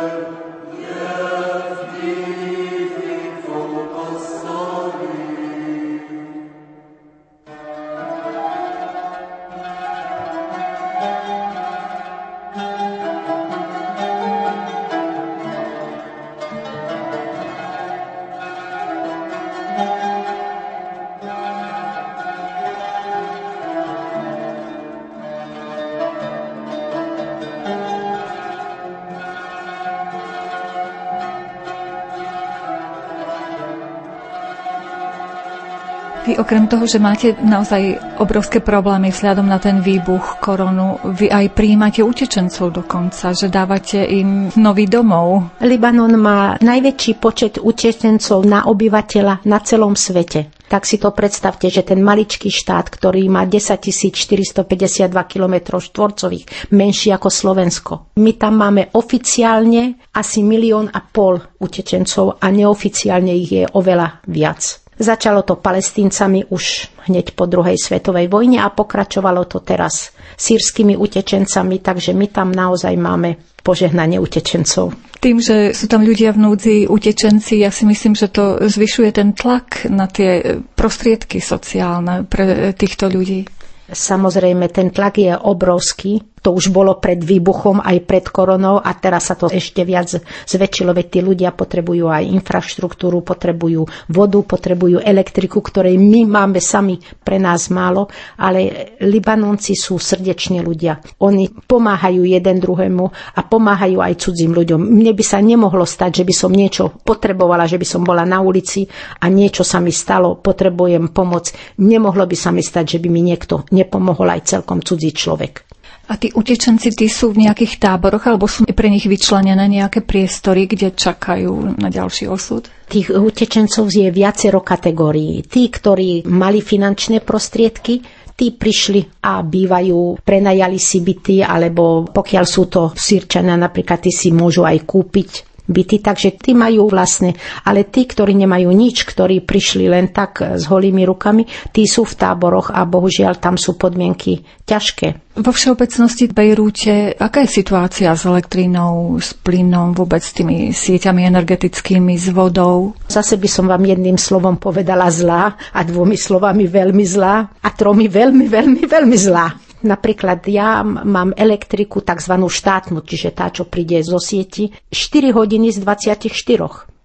Okrem toho, že máte naozaj obrovské problémy vzhľadom na ten výbuch koronu, vy aj prijímate utečencov dokonca, že dávate im nový domov. Libanon má najväčší počet utečencov na obyvateľa na celom svete tak si to predstavte, že ten maličký štát, ktorý má 10 452 km štvorcových, menší ako Slovensko. My tam máme oficiálne asi milión a pol utečencov a neoficiálne ich je oveľa viac. Začalo to palestíncami už hneď po druhej svetovej vojne a pokračovalo to teraz sírskymi utečencami, takže my tam naozaj máme požehnanie utečencov. Tým, že sú tam ľudia v núdzi, utečenci, ja si myslím, že to zvyšuje ten tlak na tie prostriedky sociálne pre týchto ľudí. Samozrejme, ten tlak je obrovský, to už bolo pred výbuchom aj pred koronou a teraz sa to ešte viac zväčšilo, veď tí ľudia potrebujú aj infraštruktúru, potrebujú vodu, potrebujú elektriku, ktorej my máme sami pre nás málo, ale Libanonci sú srdečne ľudia. Oni pomáhajú jeden druhému a pomáhajú aj cudzím ľuďom. Mne by sa nemohlo stať, že by som niečo potrebovala, že by som bola na ulici a niečo sa mi stalo, potrebujem pomoc. Nemohlo by sa mi stať, že by mi niekto nepomohol aj celkom cudzí človek. A tí utečenci, tí sú v nejakých táboroch alebo sú pre nich vyčlenené nejaké priestory, kde čakajú na ďalší osud? Tých utečencov je viacero kategórií. Tí, ktorí mali finančné prostriedky, tí prišli a bývajú, prenajali si byty, alebo pokiaľ sú to sírčania, napríklad tí si môžu aj kúpiť byty, takže tí majú vlastne, ale tí, ktorí nemajú nič, ktorí prišli len tak s holými rukami, tí sú v táboroch a bohužiaľ tam sú podmienky ťažké. Vo všeobecnosti v Bejrúte, aká je situácia s elektrínou, s plynom, vôbec s tými sieťami energetickými, s vodou? Zase by som vám jedným slovom povedala zlá a dvomi slovami veľmi zlá a tromi veľmi, veľmi, veľmi zlá. Napríklad ja mám elektriku tzv. štátnu, čiže tá, čo príde zo sieti, 4 hodiny z 24.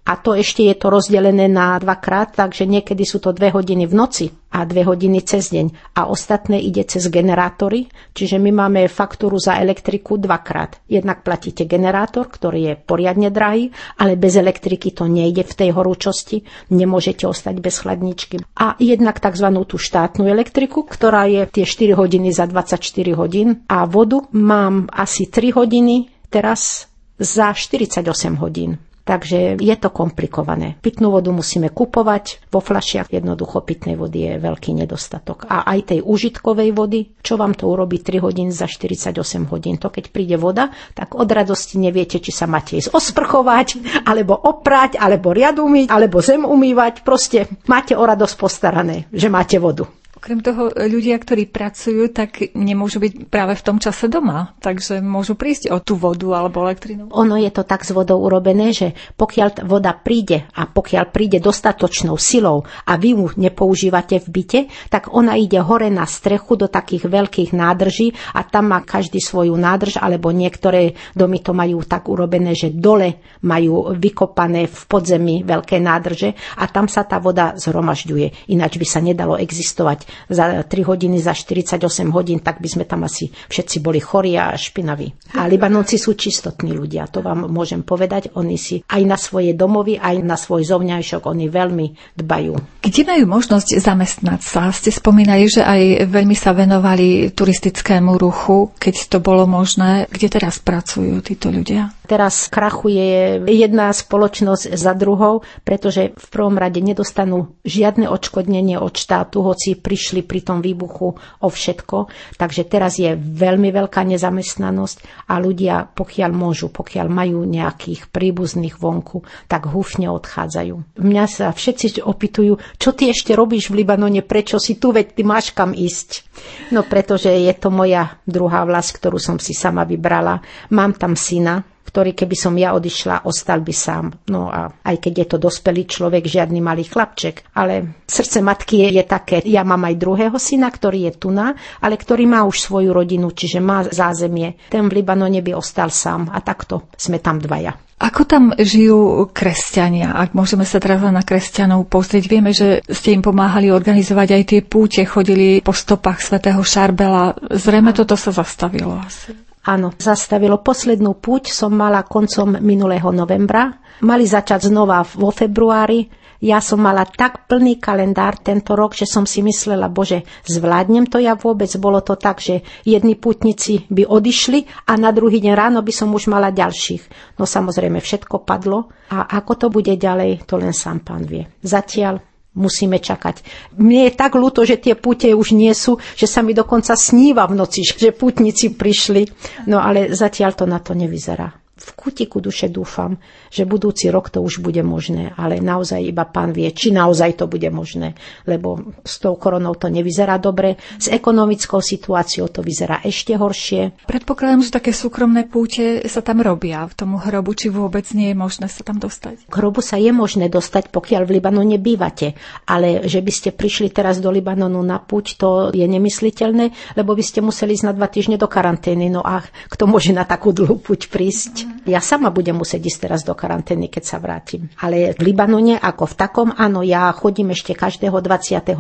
A to ešte je to rozdelené na dvakrát, takže niekedy sú to dve hodiny v noci a dve hodiny cez deň. A ostatné ide cez generátory, čiže my máme faktúru za elektriku dvakrát. Jednak platíte generátor, ktorý je poriadne drahý, ale bez elektriky to nejde v tej horúčosti, nemôžete ostať bez chladničky. A jednak tzv. tú štátnu elektriku, ktorá je tie 4 hodiny za 24 hodín a vodu mám asi 3 hodiny teraz za 48 hodín. Takže je to komplikované. Pitnú vodu musíme kupovať, vo fľašiach jednoducho pitnej vody je veľký nedostatok. A aj tej užitkovej vody, čo vám to urobí 3 hodín za 48 hodín. To keď príde voda, tak od radosti neviete, či sa máte ísť osprchovať, alebo oprať, alebo riad umýť, alebo zem umývať. Proste máte o radosť postarané, že máte vodu. Okrem toho, ľudia, ktorí pracujú, tak nemôžu byť práve v tom čase doma, takže môžu prísť o tú vodu alebo elektrinu. Ono je to tak s vodou urobené, že pokiaľ voda príde a pokiaľ príde dostatočnou silou a vy ju nepoužívate v byte, tak ona ide hore na strechu do takých veľkých nádrží a tam má každý svoju nádrž, alebo niektoré domy to majú tak urobené, že dole majú vykopané v podzemí veľké nádrže a tam sa tá voda zhromažďuje. Ináč by sa nedalo existovať za 3 hodiny, za 48 hodín, tak by sme tam asi všetci boli chorí a špinaví. A Libanonci sú čistotní ľudia, to vám môžem povedať. Oni si aj na svoje domovy, aj na svoj zovňajšok, oni veľmi dbajú. Kde majú možnosť zamestnať sa? Ste spomínali, že aj veľmi sa venovali turistickému ruchu, keď to bolo možné. Kde teraz pracujú títo ľudia? Teraz krachuje jedna spoločnosť za druhou, pretože v prvom rade nedostanú žiadne odškodnenie od štátu, hoci prišli pri tom výbuchu o všetko. Takže teraz je veľmi veľká nezamestnanosť a ľudia, pokiaľ môžu, pokiaľ majú nejakých príbuzných vonku, tak húfne odchádzajú. Mňa sa všetci opýtujú, čo ty ešte robíš v Libanone, prečo si tu, veď ty máš kam ísť. No pretože je to moja druhá vlast, ktorú som si sama vybrala. Mám tam syna, ktorý keby som ja odišla, ostal by sám. No a aj keď je to dospelý človek, žiadny malý chlapček, ale srdce matky je, také. Ja mám aj druhého syna, ktorý je tuná, ale ktorý má už svoju rodinu, čiže má zázemie. Ten v Libanone by ostal sám a takto sme tam dvaja. Ako tam žijú kresťania? Ak môžeme sa teraz na kresťanov pozrieť, vieme, že ste im pomáhali organizovať aj tie púte, chodili po stopách svätého Šarbela. Zrejme toto sa zastavilo asi. Áno, zastavilo. Poslednú púť som mala koncom minulého novembra. Mali začať znova vo februári, Ja som mala tak plný kalendár tento rok, že som si myslela, bože, zvládnem to ja vôbec. Bolo to tak, že jedni putníci by odišli a na druhý deň ráno by som už mala ďalších. No samozrejme, všetko padlo a ako to bude ďalej, to len sám pán vie. Zatiaľ musíme čakať. Mne je tak ľúto, že tie púte už nie sú, že sa mi dokonca sníva v noci, že putníci prišli. No ale zatiaľ to na to nevyzerá v kutiku duše dúfam, že budúci rok to už bude možné, ale naozaj iba pán vie, či naozaj to bude možné, lebo s tou koronou to nevyzerá dobre, s ekonomickou situáciou to vyzerá ešte horšie. Predpokladám, že také súkromné púte sa tam robia v tomu hrobu, či vôbec nie je možné sa tam dostať. K hrobu sa je možné dostať, pokiaľ v Libanone bývate, ale že by ste prišli teraz do Libanonu na púť, to je nemysliteľné, lebo by ste museli ísť na dva týždne do karantény. No a kto môže na takú dlhú púť prísť? Ja sama budem musieť ísť teraz do karantény, keď sa vrátim. Ale v Libanone ako v takom, áno, ja chodím ešte každého 22.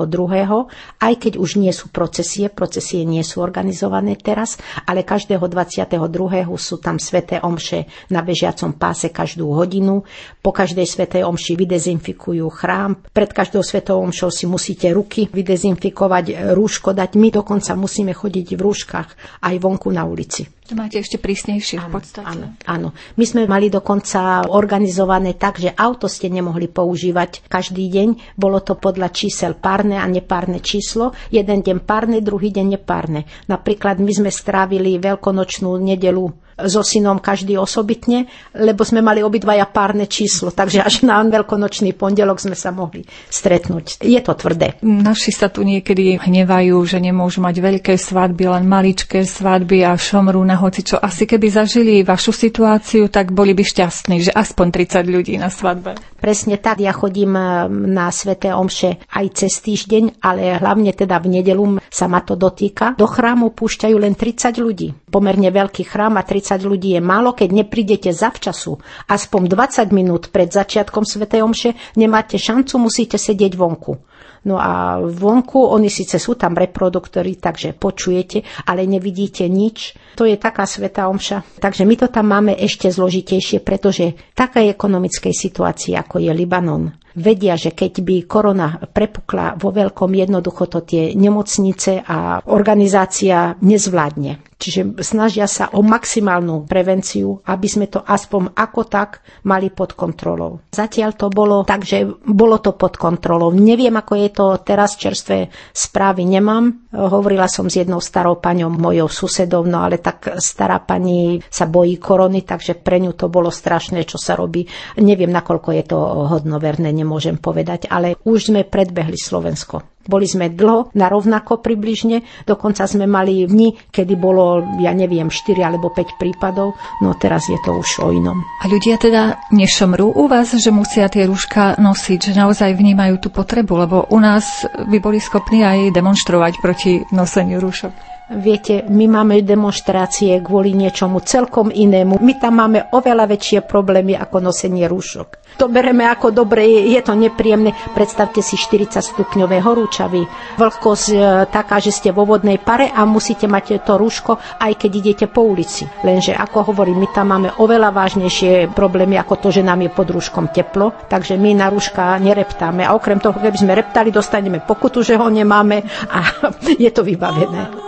aj keď už nie sú procesie, procesie nie sú organizované teraz, ale každého 22. sú tam sveté omše na bežiacom páse každú hodinu. Po každej svetej omši vydezinfikujú chrám. Pred každou svetou omšou si musíte ruky vydezinfikovať, rúško dať. My dokonca musíme chodiť v rúškach aj vonku na ulici. To máte ešte prísnejšie v podstate. Áno, áno. My sme mali dokonca organizované tak, že auto ste nemohli používať každý deň. Bolo to podľa čísel párne a nepárne číslo. Jeden deň párne, druhý deň nepárne. Napríklad my sme strávili veľkonočnú nedelu so synom každý osobitne, lebo sme mali obidvaja párne číslo, takže až na veľkonočný pondelok sme sa mohli stretnúť. Je to tvrdé. Naši sa tu niekedy hnevajú, že nemôžu mať veľké svadby, len maličké svadby a šomrú na hoci čo. Asi keby zažili vašu situáciu, tak boli by šťastní, že aspoň 30 ľudí na svadbe. Presne tak, ja chodím eh, na Sveté Omše aj cez týždeň, ale hlavne teda v nedelu sa ma to dotýka. Do chrámu púšťajú len 30 ľudí. Pomerne veľký chrám a 30 30 ľudí je málo, keď neprídete zavčasu, aspoň 20 minút pred začiatkom Svetej Omše, nemáte šancu, musíte sedieť vonku. No a vonku, oni síce sú tam reproduktory, takže počujete, ale nevidíte nič. To je taká sveta omša. Takže my to tam máme ešte zložitejšie, pretože taká ekonomickej situácii, ako je Libanon, vedia, že keď by korona prepukla vo veľkom, jednoducho to tie nemocnice a organizácia nezvládne. Čiže snažia sa o maximálnu prevenciu, aby sme to aspoň ako tak mali pod kontrolou. Zatiaľ to bolo tak, že bolo to pod kontrolou. Neviem, ako je to teraz, čerstvé správy nemám. Hovorila som s jednou starou paňou, mojou susedou, no ale tak stará pani sa bojí korony, takže pre ňu to bolo strašné, čo sa robí. Neviem, nakoľko je to hodnoverné, nemôžem povedať, ale už sme predbehli Slovensko. Boli sme dlho, na rovnako približne, dokonca sme mali dni, kedy bolo, ja neviem, 4 alebo 5 prípadov, no teraz je to už o inom. A ľudia teda nešomrú u vás, že musia tie rúška nosiť, že naozaj vnímajú tú potrebu, lebo u nás by boli schopní aj demonstrovať proti noseniu rúšok. Viete, my máme demonstrácie kvôli niečomu celkom inému. My tam máme oveľa väčšie problémy ako nosenie rúšok. To bereme ako dobre, je to nepríjemné. Predstavte si 40 stupňové horúčavy. Vlhkosť e, taká, že ste vo vodnej pare a musíte mať to rúško, aj keď idete po ulici. Lenže, ako hovorím, my tam máme oveľa vážnejšie problémy ako to, že nám je pod rúškom teplo, takže my na rúška nereptáme. A okrem toho, keby sme reptali, dostaneme pokutu, že ho nemáme a je to vybavené.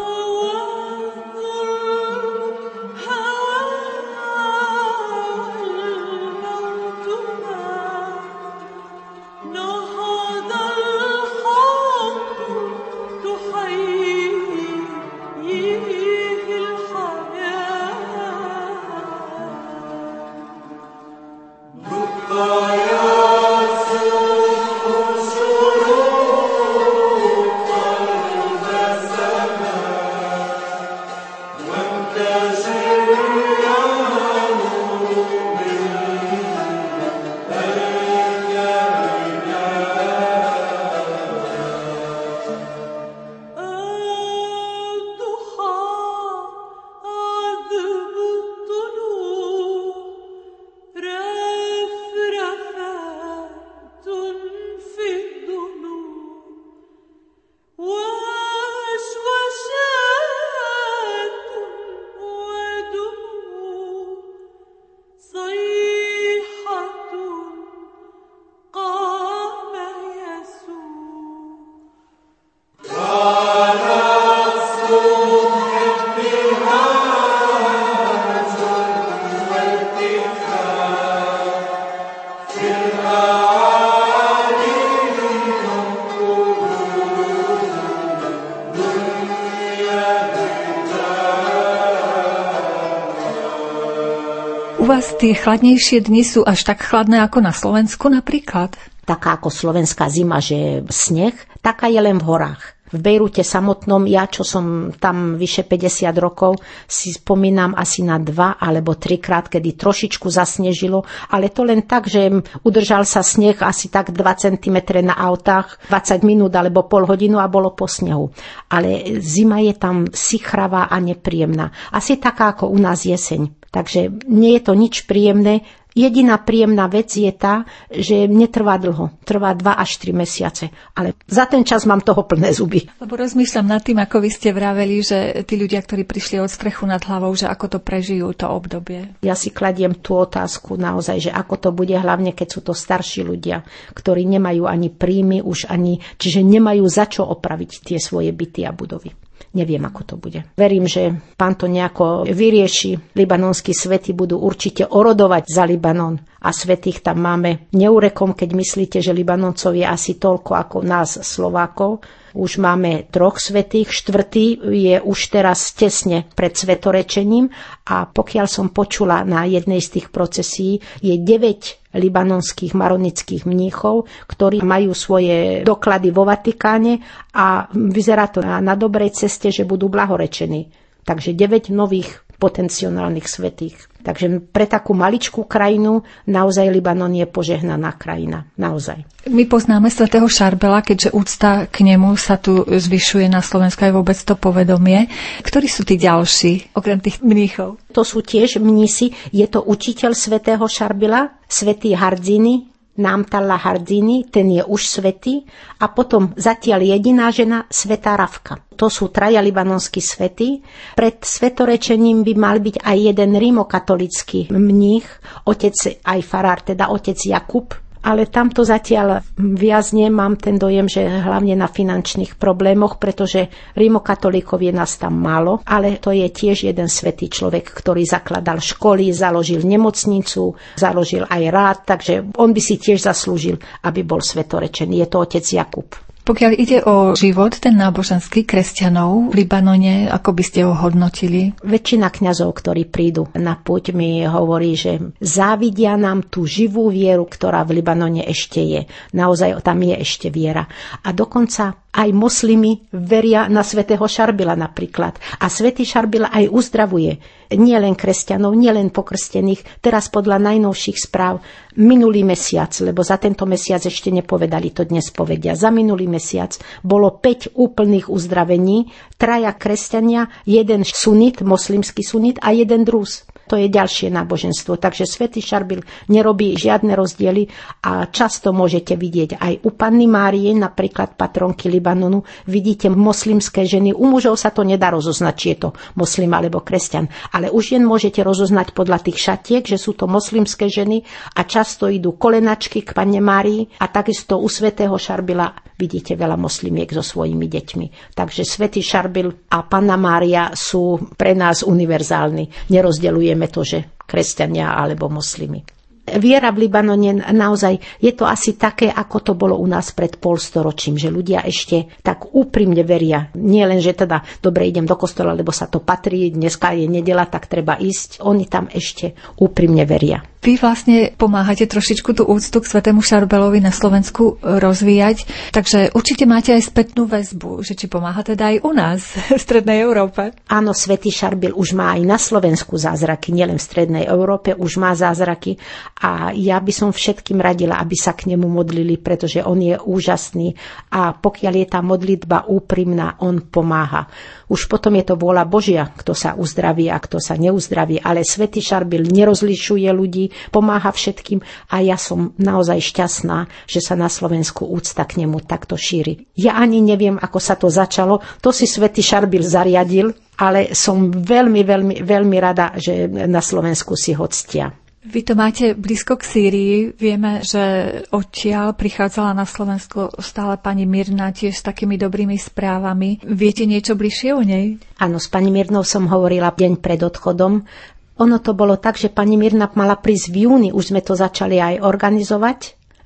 Chladnejšie dni sú až tak chladné ako na Slovensku napríklad? Taká ako slovenská zima, že sneh, taká je len v horách. V Bejrute samotnom, ja čo som tam vyše 50 rokov, si spomínam asi na dva alebo trikrát, kedy trošičku zasnežilo, ale to len tak, že udržal sa sneh asi tak 2 cm na autách, 20 minút alebo pol hodinu a bolo po snehu. Ale zima je tam sichravá a nepríjemná. Asi taká ako u nás jeseň. Takže nie je to nič príjemné, Jediná príjemná vec je tá, že netrvá dlho. Trvá 2 až 3 mesiace. Ale za ten čas mám toho plné zuby. Lebo rozmýšľam nad tým, ako vy ste vraveli, že tí ľudia, ktorí prišli od strechu nad hlavou, že ako to prežijú to obdobie. Ja si kladiem tú otázku naozaj, že ako to bude, hlavne keď sú to starší ľudia, ktorí nemajú ani príjmy už ani, čiže nemajú za čo opraviť tie svoje byty a budovy. Neviem, ako to bude. Verím, že pán to nejako vyrieši. Libanonskí svety budú určite orodovať za Libanon a svetých tam máme neurekom, keď myslíte, že Libanoncov je asi toľko ako nás Slovákov. Už máme troch svetých, štvrtý je už teraz tesne pred svetorečením a pokiaľ som počula na jednej z tých procesí, je 9 libanonských maronických mníchov, ktorí majú svoje doklady vo Vatikáne a vyzerá to na, dobrej ceste, že budú blahorečení. Takže 9 nových potenciálnych svetých. Takže pre takú maličkú krajinu naozaj Libanon je požehnaná krajina. Naozaj. My poznáme svätého Šarbela, keďže úcta k nemu sa tu zvyšuje na Slovensku aj vôbec to povedomie. Ktorí sú tí ďalší, okrem tých mníchov? To sú tiež mnísi. Je to učiteľ svätého Šarbela, svätý Hardziny, Námtalla Hardini, ten je už svetý, a potom zatiaľ jediná žena, svetá Ravka. To sú traja libanonskí svety. Pred svetorečením by mal byť aj jeden rímokatolický mních, otec aj farár, teda otec Jakub, ale tamto zatiaľ viac nemám ten dojem, že hlavne na finančných problémoch, pretože rímokatolíkov je nás tam málo, ale to je tiež jeden svetý človek, ktorý zakladal školy, založil nemocnicu, založil aj rád, takže on by si tiež zaslúžil, aby bol svetorečený. Je to otec Jakub. Pokiaľ ide o život ten náboženský kresťanov v Libanone, ako by ste ho hodnotili? Väčšina kňazov, ktorí prídu na púť, mi hovorí, že závidia nám tú živú vieru, ktorá v Libanone ešte je. Naozaj tam je ešte viera. A dokonca aj moslimy veria na svätého Šarbila napríklad. A svätý Šarbil aj uzdravuje nie len kresťanov, nie len pokrstených. Teraz podľa najnovších správ minulý mesiac, lebo za tento mesiac ešte nepovedali, to dnes povedia. Za minulý mesiac bolo 5 úplných uzdravení, traja kresťania, jeden sunit, moslimský sunit a jeden drúz. To je ďalšie náboženstvo. Takže svätý Šarbil nerobí žiadne rozdiely a často môžete vidieť aj u Panny Márie, napríklad patronky Libanonu, vidíte moslimské ženy. U mužov sa to nedá rozoznať, či je to moslim alebo kresťan. Ale už jen môžete rozoznať podľa tých šatiek, že sú to moslimské ženy a často idú kolenačky k Panne Márii a takisto u svätého Šarbila vidíte veľa moslimiek so svojimi deťmi. Takže svätý Šarbil a Panna Mária sú pre nás univerzálni. Nerozdeľujeme nevieme to, že kresťania alebo moslimy. Viera v Libanone naozaj je to asi také, ako to bolo u nás pred polstoročím, že ľudia ešte tak úprimne veria. Nie len, že teda dobre idem do kostola, lebo sa to patrí, dneska je nedela, tak treba ísť. Oni tam ešte úprimne veria. Vy vlastne pomáhate trošičku tú úctu k Svetému Šarbelovi na Slovensku rozvíjať, takže určite máte aj spätnú väzbu, že či pomáha teda aj u nás v Strednej Európe. Áno, Svetý Šarbel už má aj na Slovensku zázraky, nielen v Strednej Európe, už má zázraky a ja by som všetkým radila, aby sa k nemu modlili, pretože on je úžasný a pokiaľ je tá modlitba úprimná, on pomáha. Už potom je to vôľa Božia, kto sa uzdraví a kto sa neuzdraví, ale Svetý Šarbil nerozlišuje ľudí, pomáha všetkým a ja som naozaj šťastná, že sa na Slovensku úcta k nemu takto šíri. Ja ani neviem, ako sa to začalo, to si Svetý Šarbil zariadil, ale som veľmi, veľmi, veľmi rada, že na Slovensku si ho ctia. Vy to máte blízko k Sýrii. Vieme, že odtiaľ prichádzala na Slovensko stále pani Mirna tiež s takými dobrými správami. Viete niečo bližšie o nej? Áno, s pani Mirnou som hovorila deň pred odchodom. Ono to bolo tak, že pani Mirna mala prísť v júni, už sme to začali aj organizovať.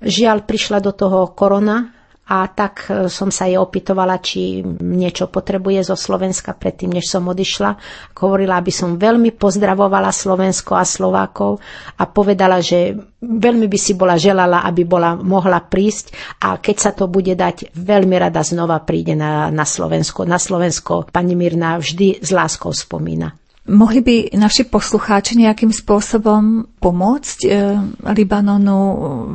Žiaľ, prišla do toho korona a tak e, som sa jej opytovala, či niečo potrebuje zo Slovenska predtým, než som odišla. Hovorila, aby som veľmi pozdravovala Slovensko a Slovákov a povedala, že veľmi by si bola želala, aby bola mohla prísť a keď sa to bude dať, veľmi rada znova príde na, na Slovensko. Na Slovensko pani Mirna vždy s láskou spomína. Mohli by naši poslucháči nejakým spôsobom pomôcť e, Libanonu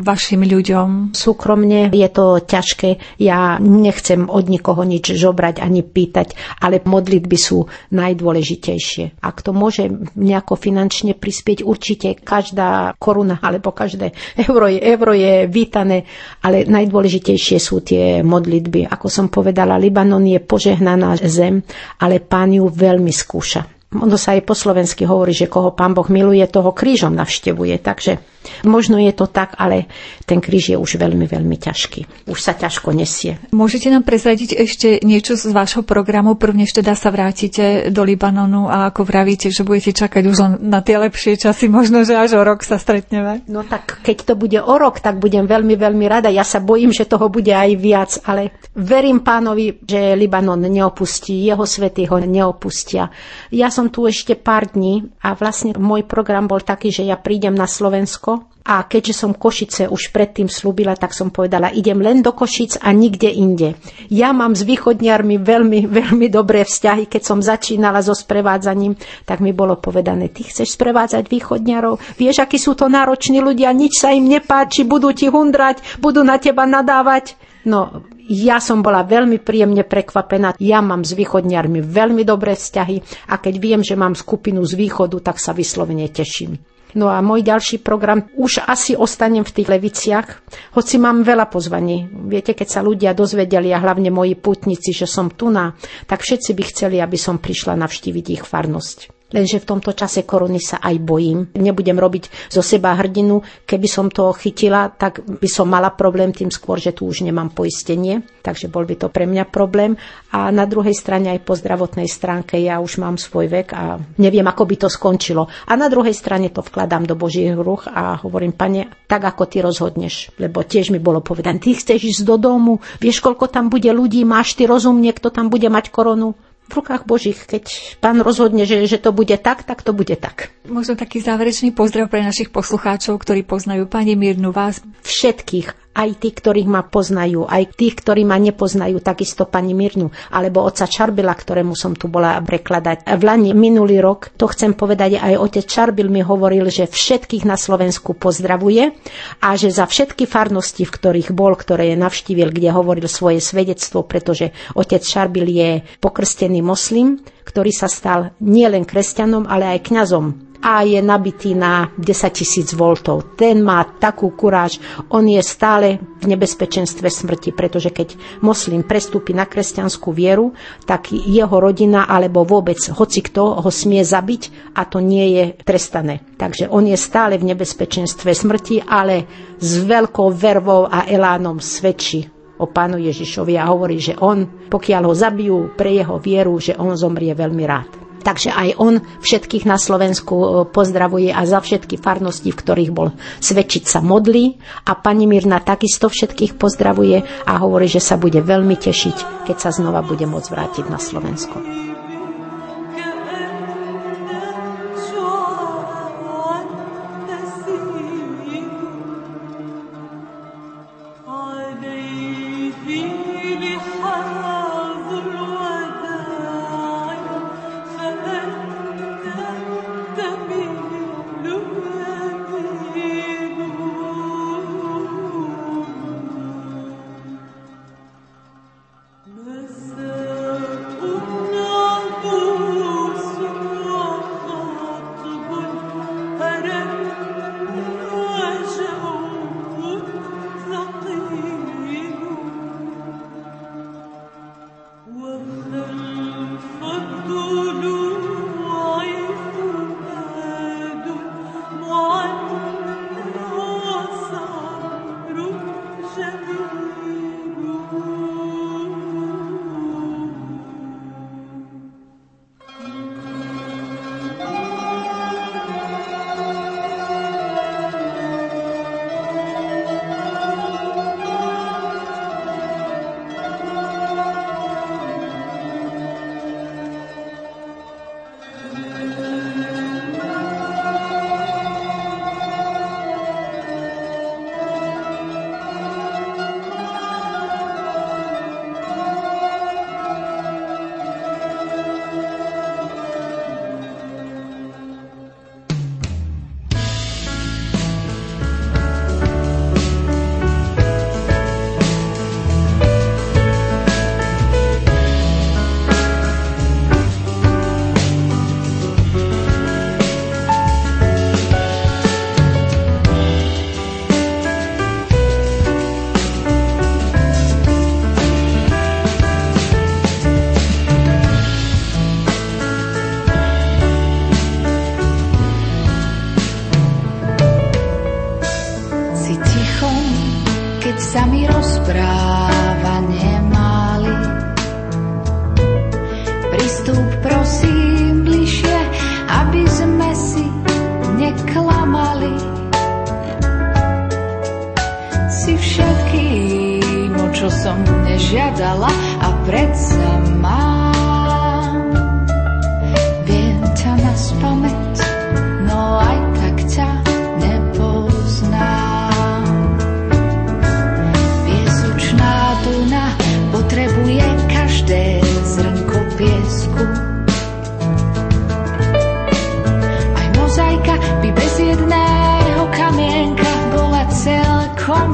vašim ľuďom? Súkromne je to ťažké. Ja nechcem od nikoho nič žobrať ani pýtať, ale modlitby sú najdôležitejšie. Ak to môže nejako finančne prispieť, určite každá koruna alebo každé euro je, euro je vítané, ale najdôležitejšie sú tie modlitby. Ako som povedala, Libanon je požehnaná zem, ale pán ju veľmi skúša. Ono sa aj po slovensky hovorí, že koho pán Boh miluje, toho krížom navštevuje. Takže možno je to tak, ale ten kríž je už veľmi, veľmi ťažký. Už sa ťažko nesie. Môžete nám prezradiť ešte niečo z vášho programu, prvnež teda sa vrátite do Libanonu a ako vravíte, že budete čakať už len na tie lepšie časy, možno, že až o rok sa stretneme. No tak keď to bude o rok, tak budem veľmi, veľmi rada. Ja sa bojím, že toho bude aj viac, ale verím pánovi, že Libanon neopustí, jeho svety ho neopustia. Ja som tu ešte pár dní a vlastne môj program bol taký, že ja prídem na Slovensko a keďže som Košice už predtým slúbila, tak som povedala, idem len do Košic a nikde inde. Ja mám s východniarmi veľmi, veľmi dobré vzťahy. Keď som začínala so sprevádzaním, tak mi bolo povedané, ty chceš sprevádzať východniarov? Vieš, akí sú to nároční ľudia, nič sa im nepáči, budú ti hundrať, budú na teba nadávať. No, ja som bola veľmi príjemne prekvapená. Ja mám s východniarmi veľmi dobré vzťahy a keď viem, že mám skupinu z východu, tak sa vyslovene teším. No a môj ďalší program už asi ostanem v tých leviciach, hoci mám veľa pozvaní. Viete, keď sa ľudia dozvedeli a hlavne moji putníci, že som tu na, tak všetci by chceli, aby som prišla navštíviť ich farnosť. Lenže v tomto čase korony sa aj bojím. Nebudem robiť zo seba hrdinu. Keby som to chytila, tak by som mala problém tým skôr, že tu už nemám poistenie. Takže bol by to pre mňa problém. A na druhej strane aj po zdravotnej stránke ja už mám svoj vek a neviem, ako by to skončilo. A na druhej strane to vkladám do Božích ruch a hovorím, pane, tak ako ty rozhodneš. Lebo tiež mi bolo povedané, ty chceš ísť do domu, vieš, koľko tam bude ľudí, máš ty rozum, niekto tam bude mať koronu v rukách Božích. Keď pán rozhodne, že, že to bude tak, tak to bude tak. Možno taký záverečný pozdrav pre našich poslucháčov, ktorí poznajú pani Mirnu vás. Všetkých aj tí, ktorých ma poznajú, aj tých, ktorí ma nepoznajú, takisto pani Mirnu, alebo oca Čarbila, ktorému som tu bola prekladať. V Lani minulý rok, to chcem povedať, aj otec Čarbil mi hovoril, že všetkých na Slovensku pozdravuje a že za všetky farnosti, v ktorých bol, ktoré je navštívil, kde hovoril svoje svedectvo, pretože otec Čarbil je pokrstený moslim, ktorý sa stal nielen kresťanom, ale aj kňazom a je nabitý na 10 tisíc voltov. Ten má takú kuráž, on je stále v nebezpečenstve smrti, pretože keď moslim prestúpi na kresťanskú vieru, tak jeho rodina alebo vôbec hoci kto ho smie zabiť a to nie je trestané. Takže on je stále v nebezpečenstve smrti, ale s veľkou vervou a elánom svedčí o pánu Ježišovi a hovorí, že on, pokiaľ ho zabijú pre jeho vieru, že on zomrie veľmi rád. Takže aj on všetkých na Slovensku e, pozdravuje a za všetky farnosti, v ktorých bol svedčiť sa modlí. A pani Mirna takisto všetkých pozdravuje a hovorí, že sa bude veľmi tešiť, keď sa znova bude môcť vrátiť na Slovensko.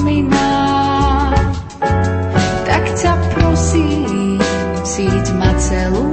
Iná. Tak ťa prosím, síť ma celú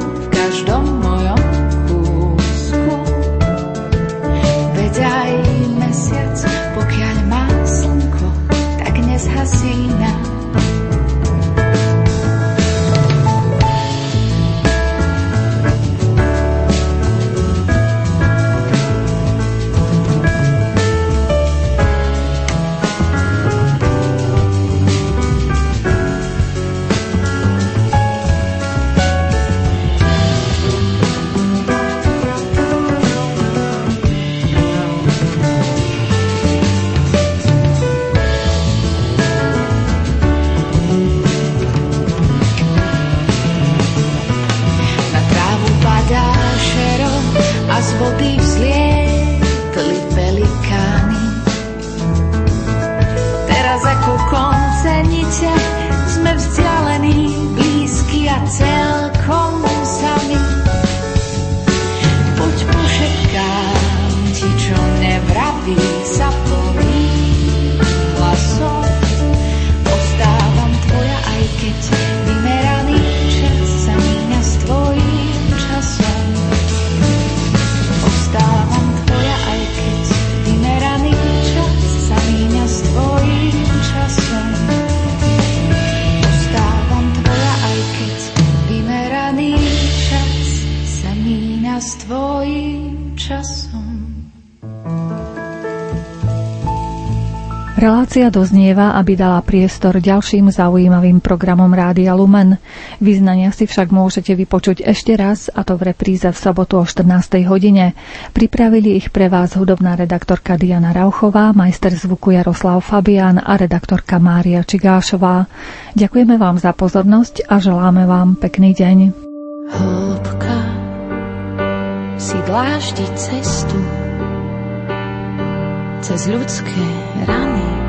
Relácia doznieva, aby dala priestor ďalším zaujímavým programom Rádia Lumen. Vyznania si však môžete vypočuť ešte raz, a to v repríze v sobotu o 14. hodine. Pripravili ich pre vás hudobná redaktorka Diana Rauchová, majster zvuku Jaroslav Fabian a redaktorka Mária Čigášová. Ďakujeme vám za pozornosť a želáme vám pekný deň. Hĺbka si dláždi cestu cez ľudské rany,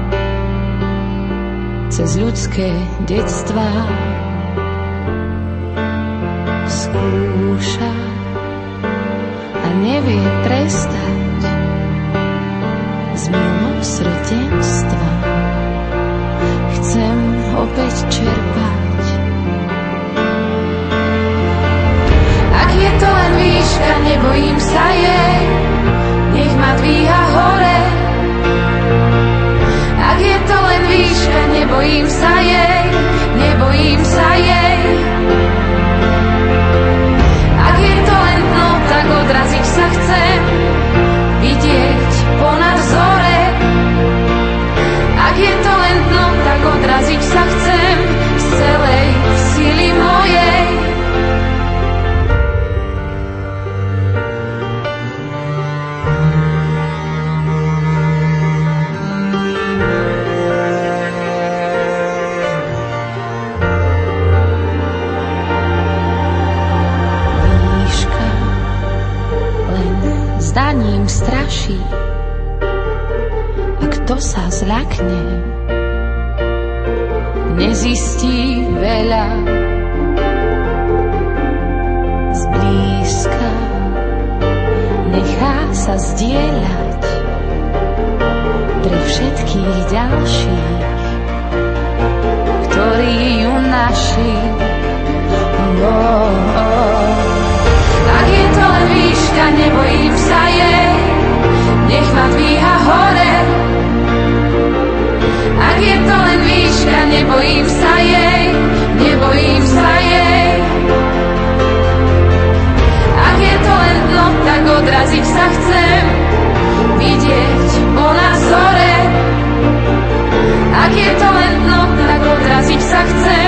cez ľudské detstva. Skúša a nevie prestať z milosrdenstva. Chcem opäť čerpať Ak je to len výška, nebojím sa jej, nech ma dvíha hore. Ak je to len výška, nebojím sa jej, nebojím sa jej. Ak je to len dno, tak odraziť sa chcem, vidieť ponad zore. Ak je to len dno, tak odraziť sa chcem straší. A kto sa zľakne, nezistí veľa. Zblízka nechá sa zdieľať pre všetkých ďalších, ktorí ju naši. Oh, no, oh. No. Ak je to len výška, nebojím nadvíha hore. Ak je to len výška, nebojím sa jej, nebojím sa jej. Ak je to len dno, tak odraziť sa chcem, vidieť ona zore. Ak je to len dno, tak odraziť sa chcem,